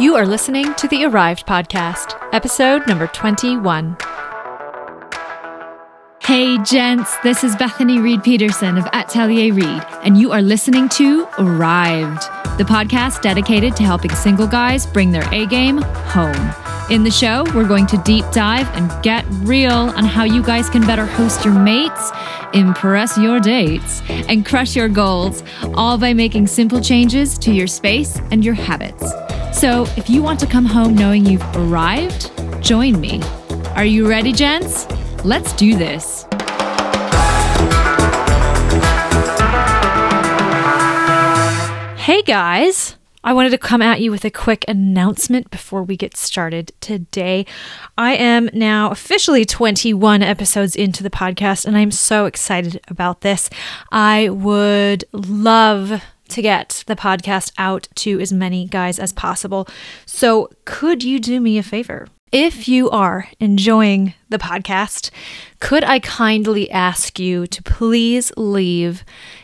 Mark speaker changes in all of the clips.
Speaker 1: You are listening to the Arrived Podcast, episode number 21.
Speaker 2: Hey, gents, this is Bethany Reed Peterson of Atelier Reed, and you are listening to Arrived, the podcast dedicated to helping single guys bring their A game home. In the show, we're going to deep dive and get real on how you guys can better host your mates, impress your dates, and crush your goals, all by making simple changes to your space and your habits. So, if you want to come home knowing you've arrived, join me. Are you ready, gents? Let's do this.
Speaker 1: Hey guys! I wanted to come at you with a quick announcement before we get started today. I am now officially 21 episodes into the podcast, and I'm so excited about this. I would love to get the podcast out to as many guys as possible. So, could you do me a favor? If you are enjoying the podcast, could I kindly ask you to please leave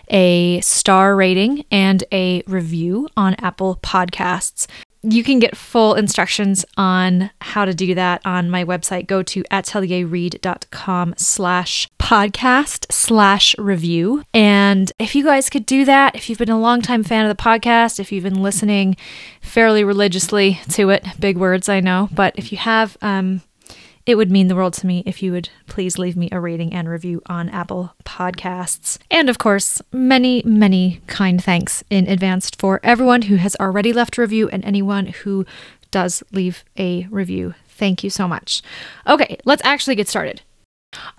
Speaker 1: a star rating and a review on Apple Podcasts? You can get full instructions on how to do that on my website. Go to atelierreed.com slash podcast slash review. And if you guys could do that, if you've been a longtime fan of the podcast, if you've been listening fairly religiously to it, big words, I know, but if you have, um, it would mean the world to me if you would please leave me a rating and review on Apple Podcasts. And of course, many, many kind thanks in advance for everyone who has already left a review and anyone who does leave a review. Thank you so much. Okay, let's actually get started.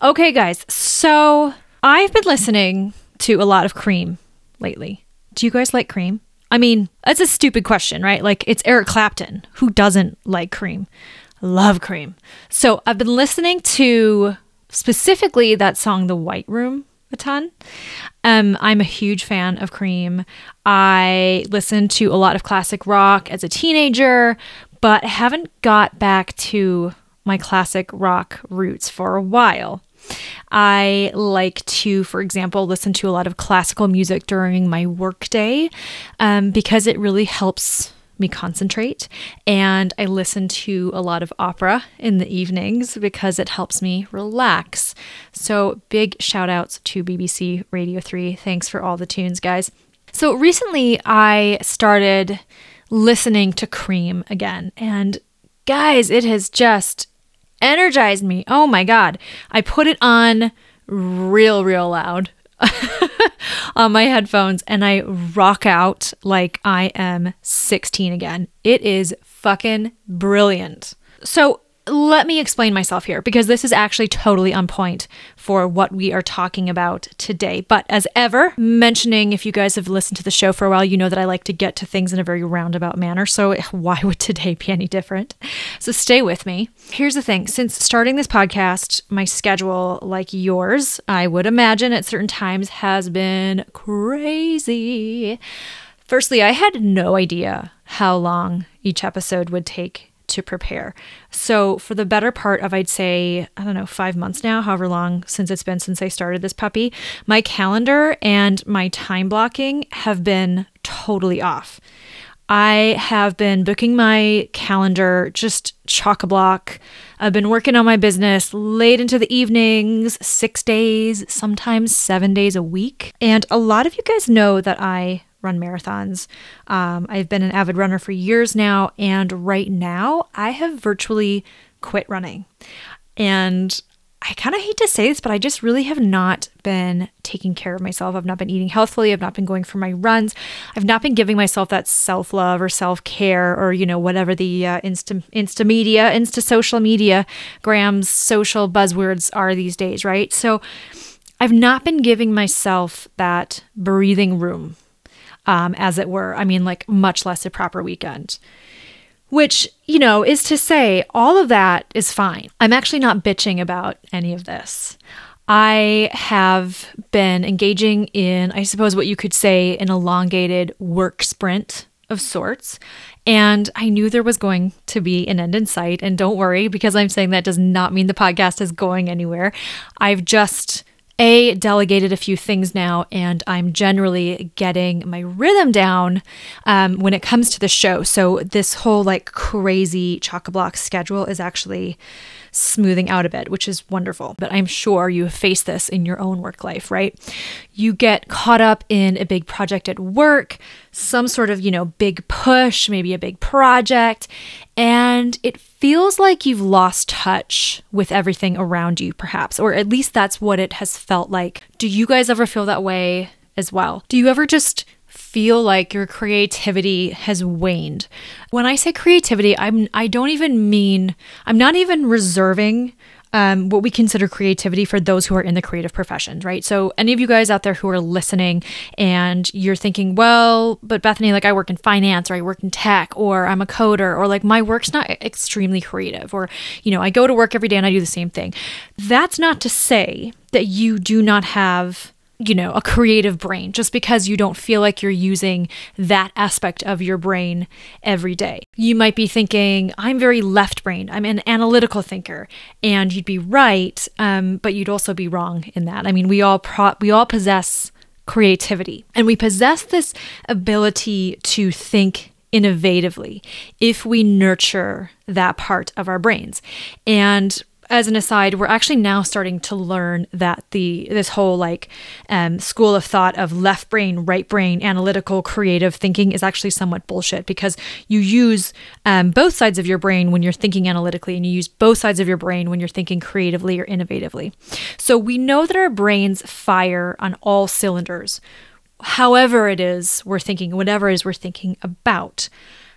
Speaker 1: Okay, guys, so I've been listening to a lot of Cream lately. Do you guys like Cream? I mean, that's a stupid question, right? Like, it's Eric Clapton. Who doesn't like Cream? Love Cream. So I've been listening to specifically that song, The White Room, a ton. Um, I'm a huge fan of Cream. I listened to a lot of classic rock as a teenager, but haven't got back to my classic rock roots for a while. I like to, for example, listen to a lot of classical music during my workday um, because it really helps me concentrate. And I listen to a lot of opera in the evenings because it helps me relax. So, big shout outs to BBC Radio 3. Thanks for all the tunes, guys. So, recently I started listening to Cream again. And guys, it has just energized me. Oh my God. I put it on real, real loud on my headphones and I rock out like I am 16 again. It is fucking brilliant. So, let me explain myself here because this is actually totally on point for what we are talking about today. But as ever, mentioning if you guys have listened to the show for a while, you know that I like to get to things in a very roundabout manner. So why would today be any different? So stay with me. Here's the thing since starting this podcast, my schedule, like yours, I would imagine at certain times has been crazy. Firstly, I had no idea how long each episode would take to prepare. So, for the better part of, I'd say, I don't know, five months now, however long since it's been since I started this puppy, my calendar and my time blocking have been totally off. I have been booking my calendar just chock a block. I've been working on my business late into the evenings, six days, sometimes seven days a week. And a lot of you guys know that I run marathons. Um, I've been an avid runner for years now, and right now I have virtually quit running. And I kind of hate to say this, but I just really have not been taking care of myself. I've not been eating healthfully. I've not been going for my runs. I've not been giving myself that self love or self care or, you know, whatever the uh, insta, insta media, insta social media, grams, social buzzwords are these days, right? So I've not been giving myself that breathing room um, as it were. I mean, like much less a proper weekend. Which, you know, is to say all of that is fine. I'm actually not bitching about any of this. I have been engaging in, I suppose, what you could say, an elongated work sprint of sorts. And I knew there was going to be an end in sight. And don't worry, because I'm saying that does not mean the podcast is going anywhere. I've just A, delegated a few things now, and I'm generally getting my rhythm down um, when it comes to the show. So, this whole like crazy chock a block schedule is actually smoothing out a bit, which is wonderful. But I'm sure you have faced this in your own work life, right? You get caught up in a big project at work, some sort of, you know, big push, maybe a big project, and it feels like you've lost touch with everything around you, perhaps, or at least that's what it has felt like. Do you guys ever feel that way as well? Do you ever just feel like your creativity has waned. When I say creativity, I'm I don't even mean I'm not even reserving um, what we consider creativity for those who are in the creative professions, right? So, any of you guys out there who are listening and you're thinking, well, but Bethany, like I work in finance or I work in tech or I'm a coder or like my work's not extremely creative or, you know, I go to work every day and I do the same thing. That's not to say that you do not have you know, a creative brain just because you don't feel like you're using that aspect of your brain every day. You might be thinking, I'm very left brained, I'm an analytical thinker, and you'd be right, um, but you'd also be wrong in that. I mean, we all pro- we all possess creativity, and we possess this ability to think innovatively if we nurture that part of our brains. And as an aside, we're actually now starting to learn that the this whole like um, school of thought of left brain, right brain, analytical, creative thinking is actually somewhat bullshit because you use um, both sides of your brain when you're thinking analytically, and you use both sides of your brain when you're thinking creatively or innovatively. So we know that our brains fire on all cylinders, however it is we're thinking, whatever it is we're thinking about.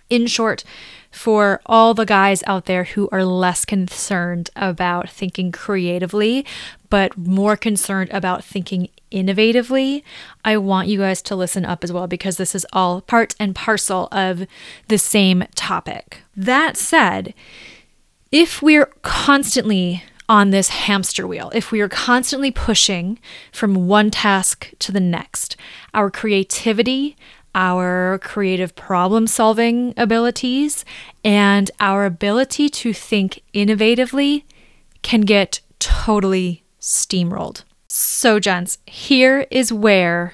Speaker 1: In short, for all the guys out there who are less concerned about thinking creatively, but more concerned about thinking innovatively, I want you guys to listen up as well because this is all part and parcel of the same topic. That said, if we're constantly on this hamster wheel, if we are constantly pushing from one task to the next, our creativity, our creative problem solving abilities and our ability to think innovatively can get totally steamrolled. So, gents, here is where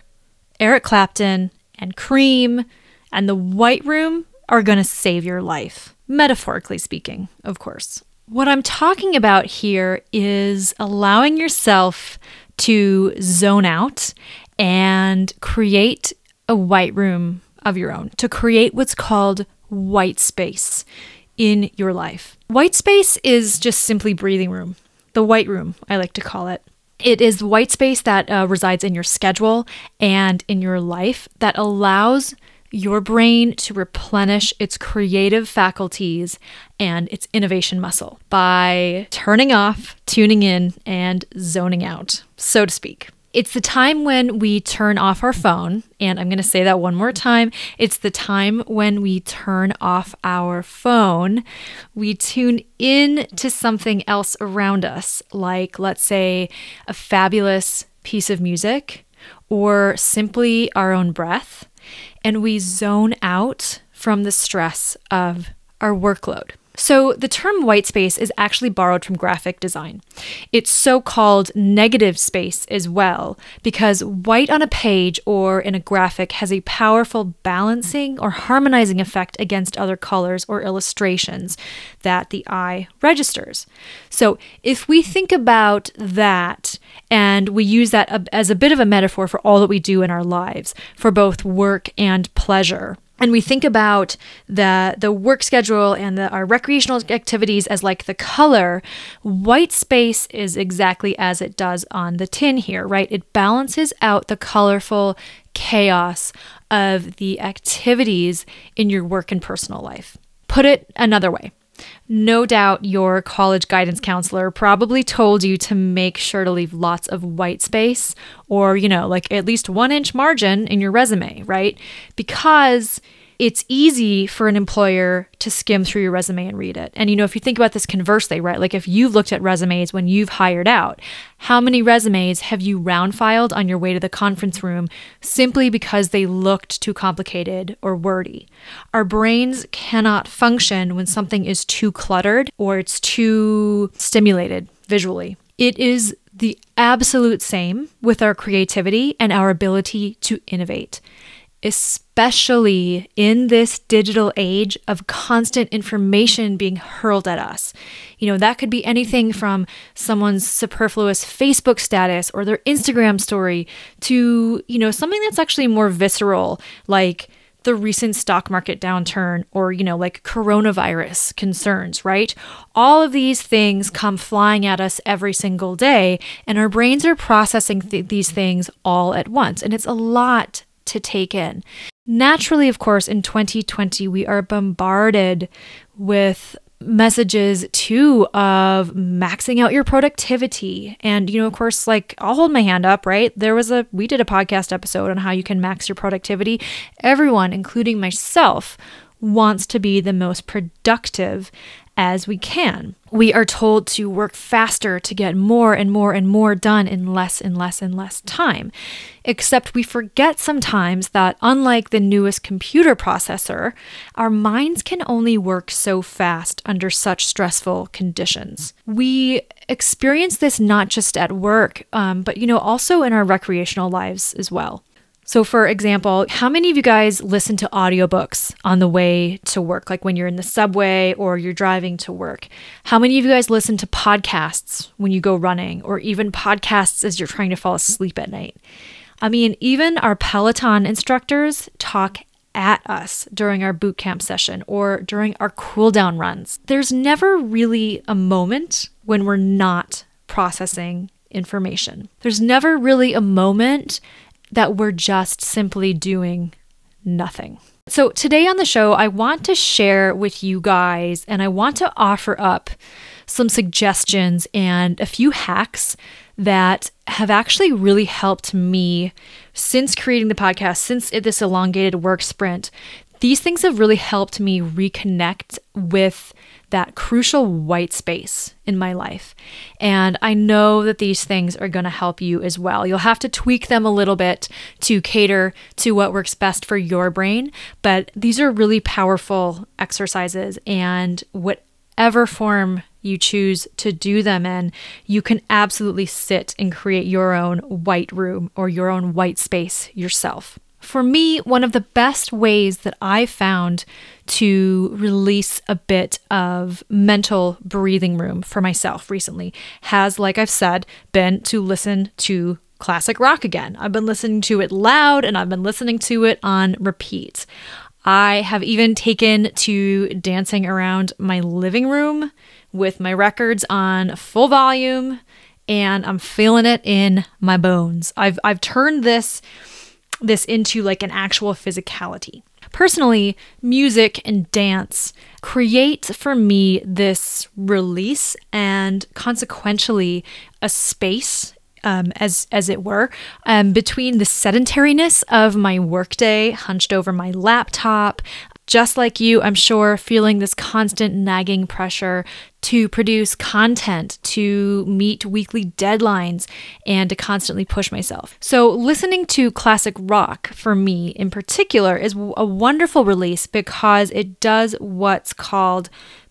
Speaker 1: Eric Clapton and Cream and the White Room are going to save your life, metaphorically speaking, of course. What I'm talking about here is allowing yourself to zone out and create a white room of your own, to create what's called white space in your life. White space is just simply breathing room, the white room, I like to call it. It is white space that uh, resides in your schedule and in your life that allows your brain to replenish its creative faculties and its innovation muscle by turning off, tuning in, and zoning out, so to speak. It's the time when we turn off our phone. And I'm going to say that one more time. It's the time when we turn off our phone. We tune in to something else around us, like, let's say, a fabulous piece of music or simply our own breath. And we zone out from the stress of our workload. So, the term white space is actually borrowed from graphic design. It's so called negative space as well, because white on a page or in a graphic has a powerful balancing or harmonizing effect against other colors or illustrations that the eye registers. So, if we think about that and we use that as a bit of a metaphor for all that we do in our lives, for both work and pleasure, and we think about the the work schedule and the, our recreational activities as like the color. White space is exactly as it does on the tin here right? It balances out the colorful chaos of the activities in your work and personal life. Put it another way no doubt your college guidance counselor probably told you to make sure to leave lots of white space or, you know, like at least one inch margin in your resume, right? Because it's easy for an employer to skim through your resume and read it. And you know, if you think about this conversely, right? Like if you've looked at resumes when you've hired out, how many resumes have you round filed on your way to the conference room simply because they looked too complicated or wordy? Our brains cannot function when something is too cluttered or it's too stimulated visually. It is the absolute same with our creativity and our ability to innovate, especially in this digital age of constant information being hurled at us. You know, that could be anything from someone's superfluous Facebook status or their Instagram story to, you know, something that's actually more visceral, like the recent stock market downturn or, you know, like coronavirus concerns, right? All of these things come flying at us every single day, and our brains are processing th- these things all at once. And it's a lot to take in. Naturally, of course, in 2020, we are bombarded with messages too of maxing out your productivity. And, you know, of course, like I'll hold my hand up, right? There was a, we did a podcast episode on how you can max your productivity. Everyone, including myself, wants to be the most productive as we can. We are told to work faster to get more and more and more done in less and less and less time. Except we forget sometimes that, unlike the newest computer processor, our minds can only work so fast under such stressful conditions. We experience this not just at work, um, but you know, also in our recreational lives as well. So, for example, how many of you guys listen to audiobooks on the way to work, like when you're in the subway or you're driving to work? How many of you guys listen to podcasts when you go running or even podcasts as you're trying to fall asleep at night? I mean, even our Peloton instructors talk at us during our boot camp session or during our cool down runs. There's never really a moment when we're not processing information. There's never really a moment that we're just simply doing nothing. So, today on the show, I want to share with you guys and I want to offer up some suggestions and a few hacks that have actually really helped me since creating the podcast, since this elongated work sprint. These things have really helped me reconnect with that crucial white space in my life. And I know that these things are going to help you as well. You'll have to tweak them a little bit to cater to what works best for your brain, but these are really powerful exercises. And whatever form you choose to do them in, you can absolutely sit and create your own white room or your own white space yourself. For me, one of the best ways that I found to release a bit of mental breathing room for myself recently has, like I've said, been to listen to classic rock again. I've been listening to it loud and I've been listening to it on repeat. I have even taken to dancing around my living room with my records on full volume and I'm feeling it in my bones. I've I've turned this this into like an actual physicality. Personally, music and dance create for me this release and consequentially a space um, as as it were, um, between the sedentariness of my workday, hunched over my laptop, just like you, I'm sure, feeling this constant nagging pressure to produce content, to meet weekly deadlines, and to constantly push myself. So, listening to classic rock for me in particular is a wonderful release because it does what's called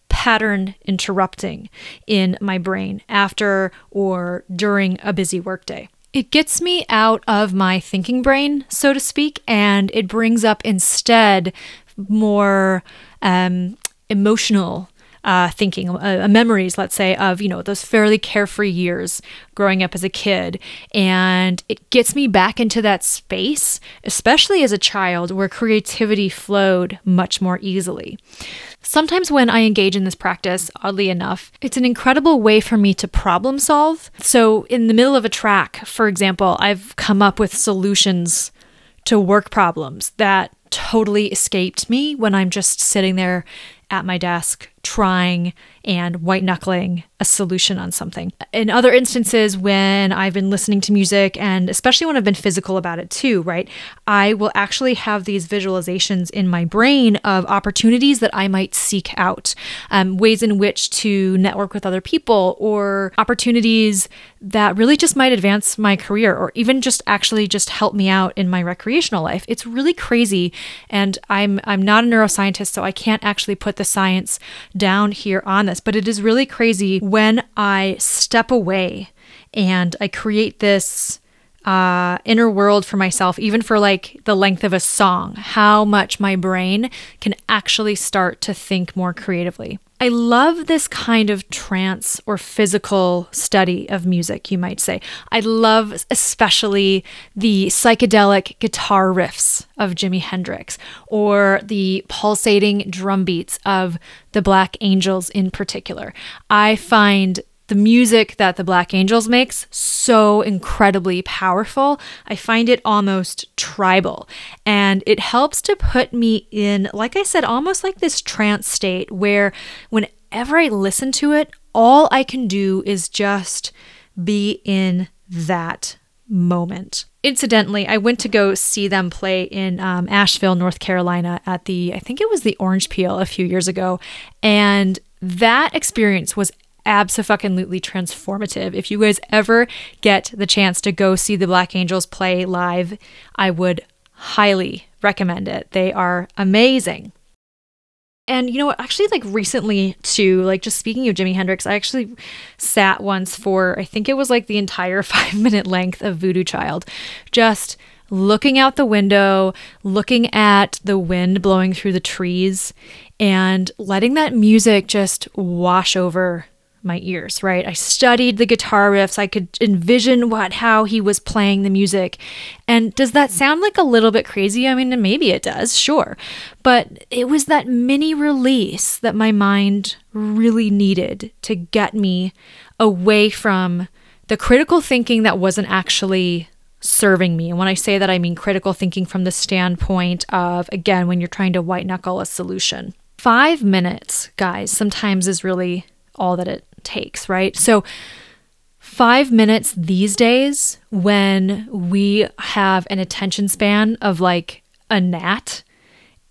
Speaker 1: pattern interrupting in my brain after or during a busy workday. It gets me out of my thinking brain, so to speak, and it brings up instead more um, emotional uh, thinking, uh, memories, let's say, of, you know, those fairly carefree years growing up as a kid. And it gets me back into that space, especially as a child where creativity flowed much more easily. Sometimes when I engage in this practice, oddly enough, it's an incredible way for me to problem solve. So, in the middle of a track, for example, I've come up with solutions to work problems that totally escaped me when I'm just sitting there at my desk trying and white knuckling a solution on something. In other instances, when I've been listening to music, and especially when I've been physical about it too, right, I will actually have these visualizations in my brain of opportunities that I might seek out, um, ways in which to network with other people, or opportunities that really just might advance my career, or even just actually just help me out in my recreational life. It's really crazy, and I'm I'm not a neuroscientist, so I can't actually put the science down here on this, but it is really crazy when I step away and I create this uh, inner world for myself, even for like the length of a song, how much my brain can actually start to think more creatively. I love this kind of trance or physical study of music, you might say. I love especially the psychedelic guitar riffs of Jimi Hendrix or the pulsating drum beats of the Black Angels in particular. I find the music that the Black Angels makes so incredibly powerful. I find it almost tribal and it helps to put me in like I said almost like this trance state where whenever I listen to it all I can do is just be in that moment. Incidentally, I went to go see them play in um, Asheville, North Carolina at the, I think it was the Orange Peel a few years ago. And that experience was absolutely transformative. If you guys ever get the chance to go see the Black Angels play live, I would highly recommend it. They are amazing. And you know what? Actually, like recently, too, like just speaking of Jimi Hendrix, I actually sat once for, I think it was like the entire five minute length of Voodoo Child, just looking out the window, looking at the wind blowing through the trees, and letting that music just wash over my ears, right? I studied the guitar riffs. I could envision what how he was playing the music. And does that sound like a little bit crazy? I mean, maybe it does, sure. But it was that mini release that my mind really needed to get me away from the critical thinking that wasn't actually serving me. And when I say that, I mean critical thinking from the standpoint of, again, when you're trying to white knuckle a solution. Five minutes, guys, sometimes is really all that it takes, right? So, five minutes these days, when we have an attention span of like a gnat,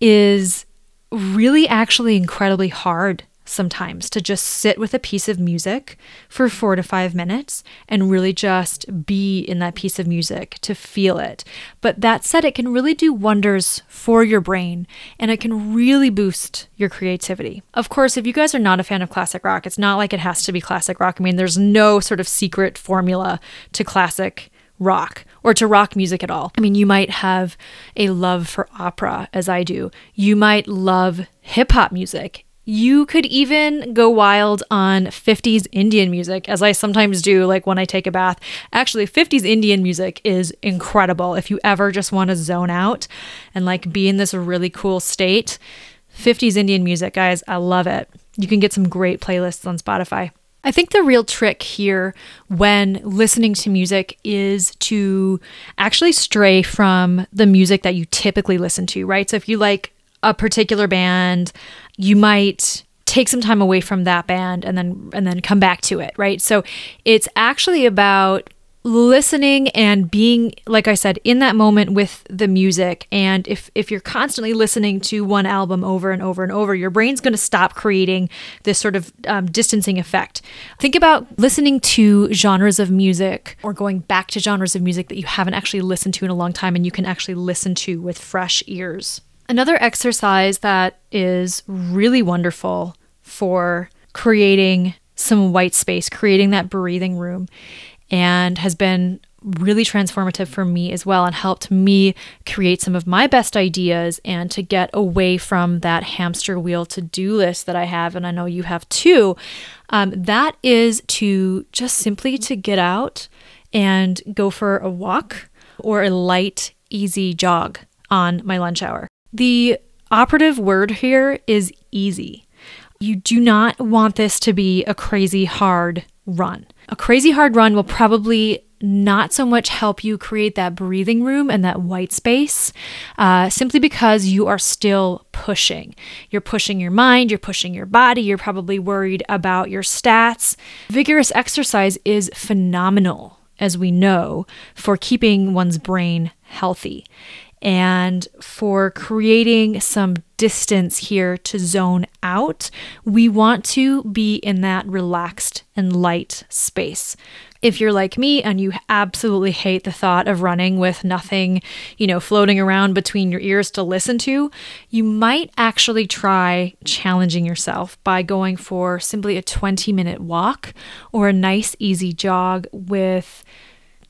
Speaker 1: is really actually incredibly hard sometimes to just sit with a piece of music for four to five minutes and really just be in that piece of music to feel it. But that said, it can really do wonders for your brain and it can really boost your creativity. Of course, if you guys are not a fan of classic rock, it's not like it has to be classic rock. I mean, there's no sort of secret formula to classic rock or to rock music at all. I mean, you might have a love for opera, as I do. You might love hip hop music you could even go wild on 50s Indian music, as I sometimes do, like when I take a bath. Actually, 50s Indian music is incredible. If you ever just want to zone out and like be in this really cool state, 50s Indian music, guys, I love it. You can get some great playlists on Spotify. I think the real trick here when listening to music is to actually stray from the music that you typically listen to, right? So if you like a particular band, you might take some time away from that band and then and then come back to it, right? So it's actually about listening and being like i said in that moment with the music. And if if you're constantly listening to one album over and over and over your brain's going to stop creating this sort of um, distancing effect. Think about listening to genres of music or going back to genres of music that you haven't actually listened to in a long time and you can actually listen to with fresh ears Another exercise that is really wonderful for creating some white space, creating that breathing room, and has been really transformative for me as well and helped me create some of my best ideas and to get away from that hamster wheel to do list that I have and I know you have too. Um, that is to just simply to get out and go for a walk or a light, easy jog on my lunch hour. The operative word here is easy. You do not want this to be a crazy hard run. A crazy hard run will probably not so much help you create that breathing room and that white space uh, simply because you are still pushing. You're pushing your mind, you're pushing your body, you're probably worried about your stats. Vigorous exercise is phenomenal, as we know, for keeping one's brain healthy and for creating some distance here to zone out. We want to be in that relaxed and light space. If you're like me and you absolutely hate the thought of running with nothing, you know, floating around between your ears to listen to, you might actually try challenging yourself by going for simply a 20 minute walk or a nice, easy jog with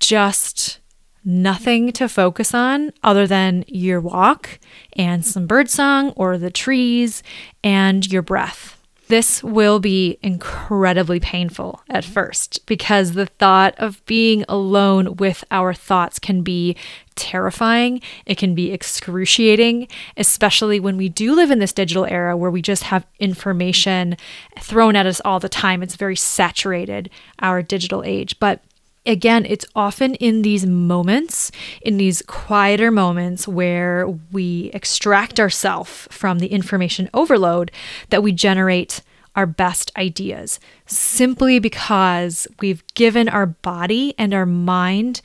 Speaker 1: just nothing to focus on other than your walk and some birdsong or the trees and your breath. This will be incredibly painful at first because the thought of being alone with our thoughts can be terrifying. It can be excruciating, especially when we do live in this digital era where we just have information thrown at us all the time. It's very saturated, our digital age. But again, it's often in these moments, in these quieter moments where we extract ourselves from the information overload that we generate our best ideas simply because we've given our body and our mind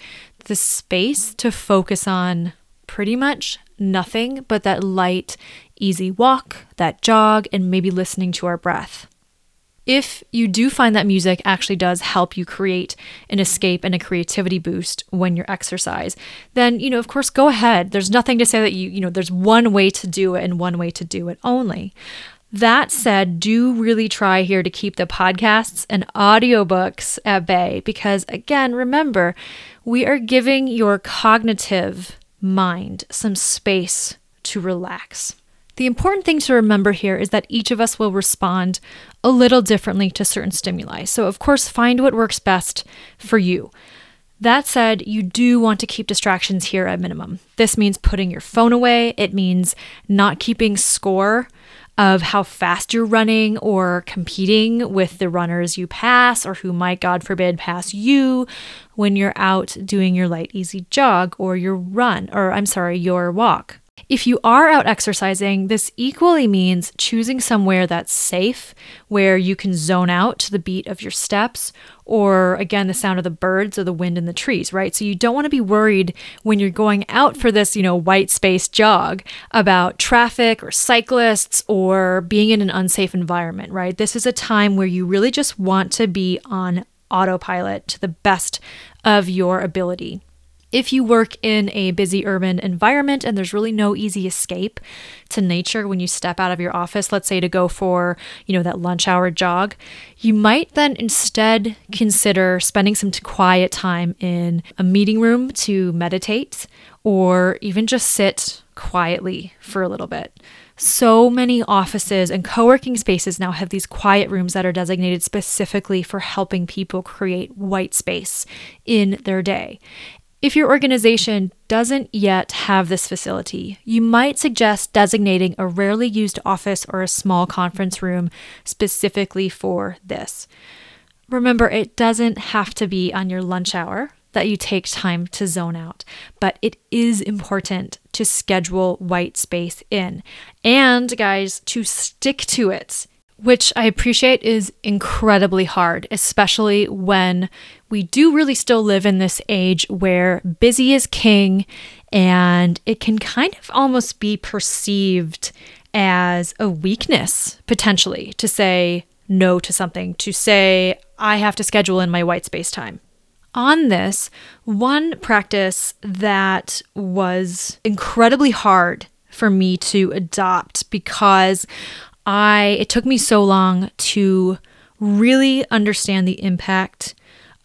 Speaker 1: the space to focus on pretty much nothing but that light, easy walk, that jog, and maybe listening to our breath. If you do find that music actually does help you create an escape and a creativity boost when you exercise, then, you know, of course, go ahead. There's nothing to say that you, you know, there's one way to do it and one way to do it only. That said, do really try here to keep the podcasts and audiobooks at bay because, again, remember, we are giving your cognitive mind some space to relax. The important thing to remember here is that each of us will respond a little differently to certain stimuli. So, of course, find what works best for you. That said, you do want to keep distractions here at minimum. This means putting your phone away, it means not keeping score of how fast you're running or competing with the runners you pass or who might, God forbid, pass you when you're out doing your light, easy jog or your run, or I'm sorry, your walk. If you are out exercising, this equally means choosing somewhere that's safe, where you can zone out to the beat of your steps, or again, the sound of the birds or the wind in the trees, right? So you don't want to be worried when you're going out for this, you know, white space jog about traffic or cyclists or being in an unsafe environment, right? This is a time where you really just want to be on autopilot to the best of your ability. If you work in a busy urban environment and there's really no easy escape to nature when you step out of your office, let's say to go for, you know, that lunch hour jog, you might then instead consider spending some quiet time in a meeting room to meditate or even just sit quietly for a little bit. So many offices and co working spaces now have these quiet rooms that are designated specifically for helping people create white space in their day. If your organization doesn't yet have this facility, you might suggest designating a rarely used office or a small conference room specifically for this. Remember, it doesn't have to be on your lunch hour that you take time to zone out, but it is important to schedule white space in. And, guys, to stick to it which I appreciate is incredibly hard, especially when we do really still live in this age where busy is king and it can kind of almost be perceived as a weakness potentially to say no to something, to say, I have to schedule in my white space time. On this, one practice that was incredibly hard for me to adopt because I it took me so long to really understand the impact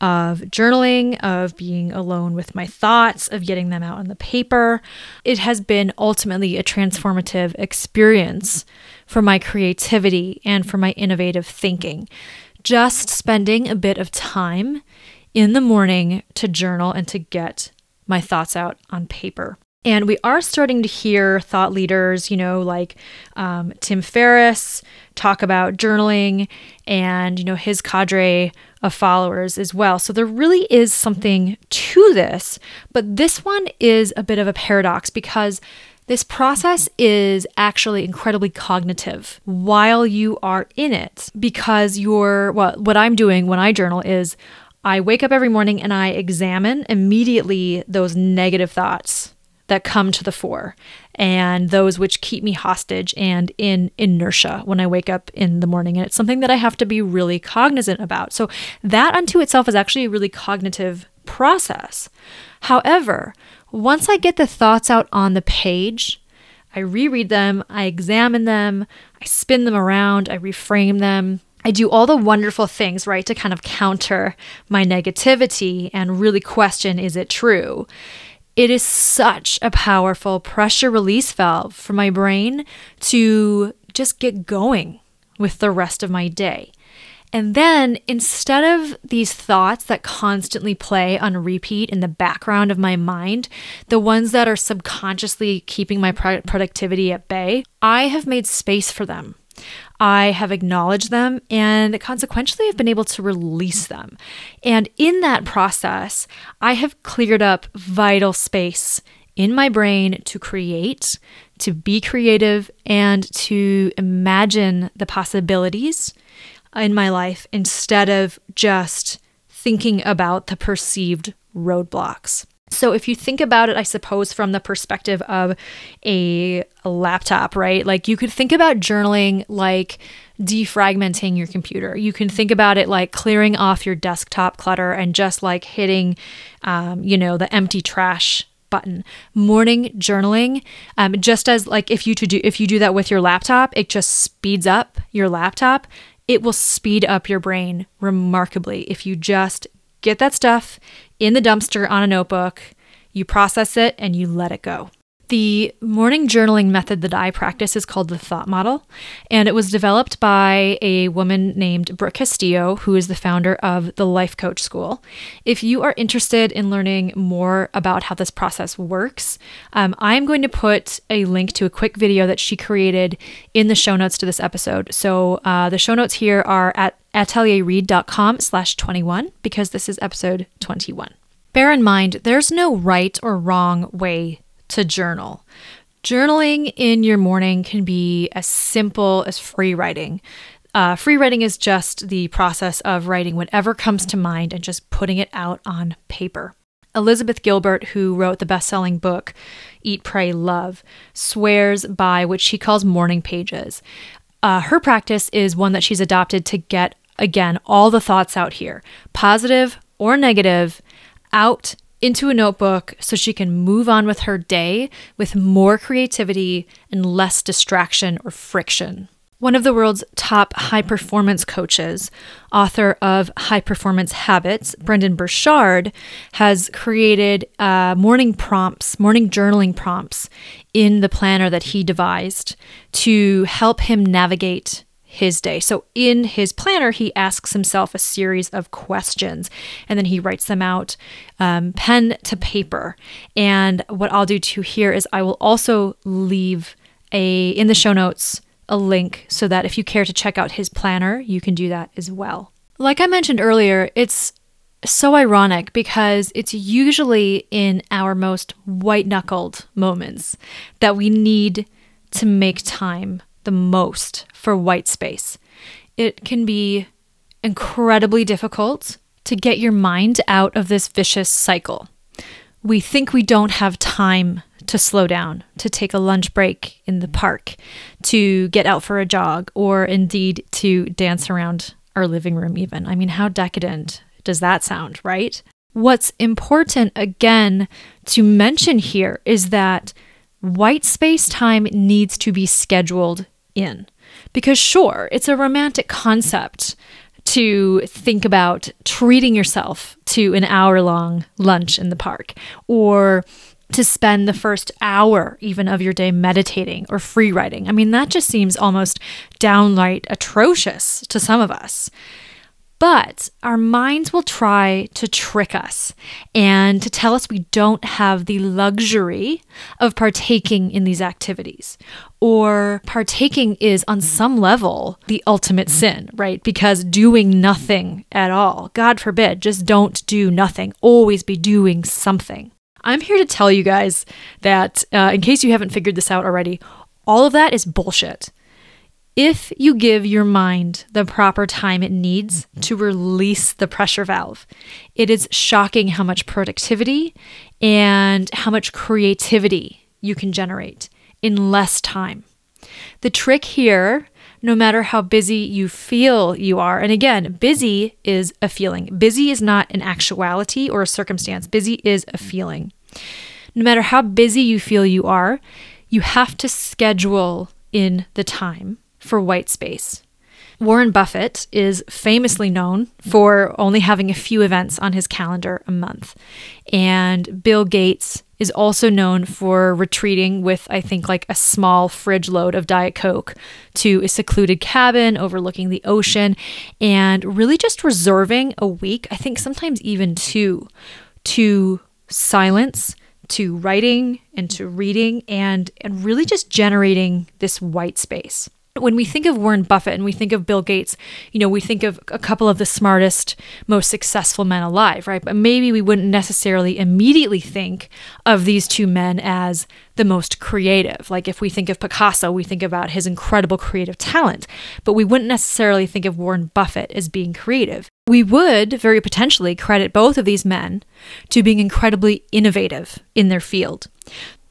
Speaker 1: of journaling, of being alone with my thoughts, of getting them out on the paper. It has been ultimately a transformative experience for my creativity and for my innovative thinking. Just spending a bit of time in the morning to journal and to get my thoughts out on paper. And we are starting to hear thought leaders, you know, like um, Tim Ferriss talk about journaling and, you know, his cadre of followers as well. So there really is something to this. But this one is a bit of a paradox because this process is actually incredibly cognitive while you are in it because you're, well, what I'm doing when I journal is I wake up every morning and I examine immediately those negative thoughts that come to the fore and those which keep me hostage and in inertia when I wake up in the morning. And it's something that I have to be really cognizant about. So, that unto itself is actually a really cognitive process. However, once I get the thoughts out on the page, I reread them, I examine them, I spin them around, I reframe them. I do all the wonderful things, right, to kind of counter my negativity and really question is it true? It is such a powerful pressure release valve for my brain to just get going with the rest of my day. And then instead of these thoughts that constantly play on repeat in the background of my mind, the ones that are subconsciously keeping my productivity at bay, I have made space for them. I have acknowledged them and consequently have been able to release them. And in that process, I have cleared up vital space in my brain to create, to be creative, and to imagine the possibilities in my life instead of just thinking about the perceived roadblocks. So, if you think about it, I suppose, from the perspective of a, a, laptop, right? Like you could think about journaling like defragmenting your computer. You can think about it like clearing off your desktop clutter and just like hitting, um, you know, the empty trash button. Morning journaling, um, just as like if you to do if you do that with your laptop, it just speeds up your laptop it will speed up your brain remarkably if you just get that stuff in the dumpster on a notebook, you process it, and you let it go. The morning journaling method that I practice is called the thought model, and it was developed by a woman named Brooke Castillo, who is the founder of the Life Coach School. If you are interested in learning more about how this process works, um, I'm going to put a link to a quick video that she created in the show notes to this episode. So uh, the show notes here are at atelierreed.com slash 21 because this is episode 21. Bear in mind, there's no right or wrong way to journal. Journaling in your morning can be as simple as free writing. Uh, free writing is just the process of writing whatever comes to mind and just putting it out on paper. Elizabeth Gilbert, who wrote the best selling book, Eat, Pray, Love, swears by what she calls morning pages. Uh, her practice is one that she's adopted to get, again, all the thoughts out here, positive or negative, out into a notebook so she can move on with her day with more creativity and less distraction or friction. One of the world's top high performance coaches, author of High Performance Habits, Brendon Burchard, has created uh, morning prompts, morning journaling prompts in the planner that he devised to help him navigate his day. So in his planner, he asks himself a series of questions and then he writes them out um, pen to paper. And what I'll do too here is I will also leave a in the show notes a link so that if you care to check out his planner, you can do that as well. Like I mentioned earlier, it's so ironic because it's usually in our most white knuckled moments that we need to make time the most for white space. It can be incredibly difficult to get your mind out of this vicious cycle. We think we don't have time to slow down, to take a lunch break in the park, to get out for a jog, or indeed to dance around our living room, even. I mean, how decadent does that sound, right? What's important, again, to mention here is that white space time needs to be scheduled in. Because, sure, it's a romantic concept to think about treating yourself to an hour long lunch in the park or to spend the first hour even of your day meditating or free writing. I mean, that just seems almost downright atrocious to some of us. But our minds will try to trick us and to tell us we don't have the luxury of partaking in these activities. Or partaking is, on some level, the ultimate sin, right? Because doing nothing at all, God forbid, just don't do nothing. Always be doing something. I'm here to tell you guys that, uh, in case you haven't figured this out already, all of that is bullshit if you give your mind the proper time it needs to release the pressure valve, it is shocking how much productivity and how much creativity you can generate in less time. The trick here, no matter how busy you feel you are, and again, busy is a feeling. Busy is not an actuality or a circumstance, busy is a feeling. No matter how busy you feel you are, you have to schedule in the time for white space. Warren Buffett is famously known for only having a few events on his calendar a month. And Bill Gates is also known for retreating with, I think, like a small fridge load of Diet Coke to a secluded cabin overlooking the ocean and really just reserving a week, I think sometimes even two, to silence, to writing and to reading and, and really just generating this white space when we think of Warren Buffett and we think of Bill Gates, you know, we think of a couple of the smartest, most successful men alive, right? But maybe we wouldn't necessarily immediately think of these two men as the most creative. Like if we think of Picasso, we think about his incredible creative talent, but we wouldn't necessarily think of Warren Buffett as being creative. We would very potentially credit both of these men to being incredibly innovative in their field.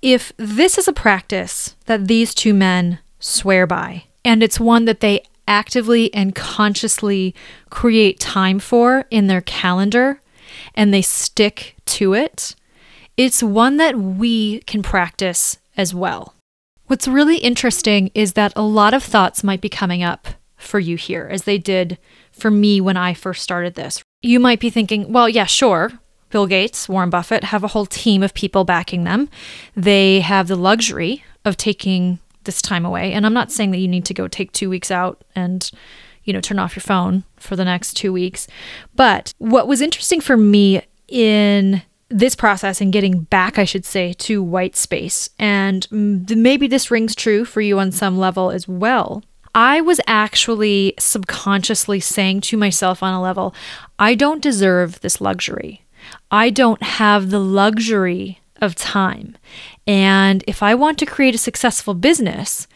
Speaker 1: If this is a practice that these two men swear by, and it's one that they actively and consciously create time for in their calendar and they stick to it, it's one that we can practice as well. What's really interesting is that a lot of thoughts might be coming up for you here, as they did for me when I first started this. You might be thinking, well, yeah, sure. Bill Gates, Warren Buffett have a whole team of people backing them. They have the luxury of taking this time away. And I'm not saying that you need to go take two weeks out and, you know, turn off your phone for the next two weeks. But what was interesting for me in this process and getting back, I should say, to white space, and maybe this rings true for you on some level as well. I was actually subconsciously saying to myself on a level, I don't deserve this luxury. I don't have the luxury of time. And if I want to create a successful business,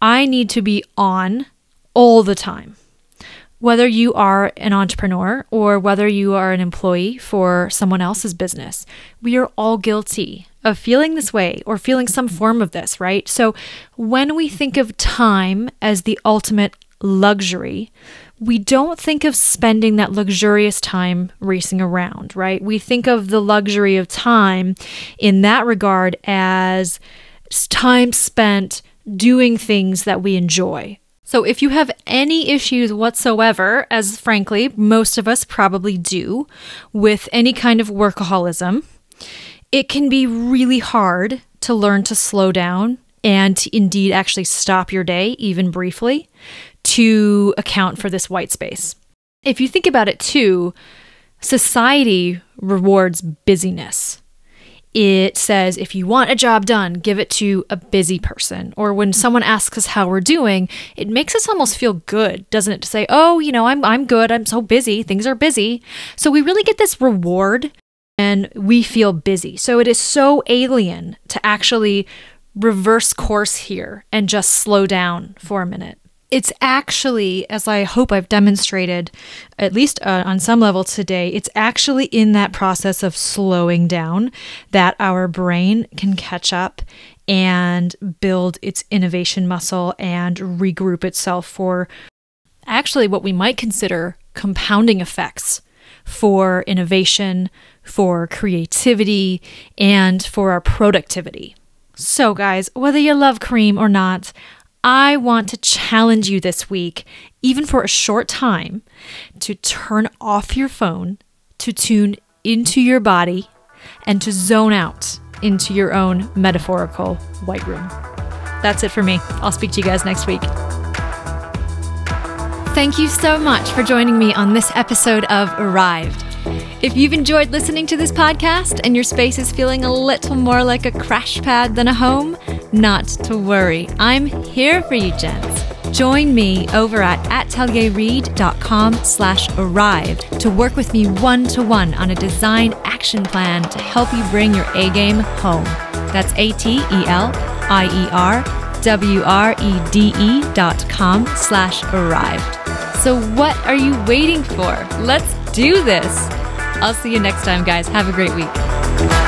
Speaker 1: I need to be on all the time. Whether you are an entrepreneur or whether you are an employee for someone else's business, we are all guilty of feeling this way or feeling some form of this, right? So when we think of time as the ultimate luxury, we don't think of spending that luxurious time racing around, right? We think of the luxury of time in that regard as time spent doing things that we enjoy. So, if you have any issues whatsoever, as frankly, most of us probably do, with any kind of workaholism, it can be really hard to learn to slow down and to indeed actually stop your day, even briefly, to account for this white space. If you think about it too, society rewards busyness. It says if you want a job done, give it to a busy person. Or when mm-hmm. someone asks us how we're doing, it makes us almost feel good, doesn't it? To say, "Oh, you know, I'm I'm good. I'm so busy. Things are busy." So we really get this reward and we feel busy. So it is so alien to actually reverse course here and just slow down for a minute it's actually, as I hope I've demonstrated, at least uh, on some level today, it's actually in that process of slowing down that our brain can catch up and build its innovation muscle and regroup itself for actually what we might consider compounding effects for innovation, for creativity, and for our productivity. So, guys, whether you love cream or not, I want to challenge you this week, even for a short time, to turn off your phone, to tune into your body, and to zone out into your own metaphorical white room. That's it for me. I'll speak to you guys next week. Thank you so much for joining me on this episode of Arrived. If you've enjoyed listening to this podcast and your space is feeling a little more like a crash pad than a home, not to worry. I'm here for you, gents. Join me over at atelierreed.com slash arrived to work with me one-to-one on a design action plan to help you bring your A-game home. That's A-T-E-L-I-E-R W-R-E-D-E dot com slash arrived. So what are you waiting for? Let's do this. I'll see you next time, guys. Have a great week.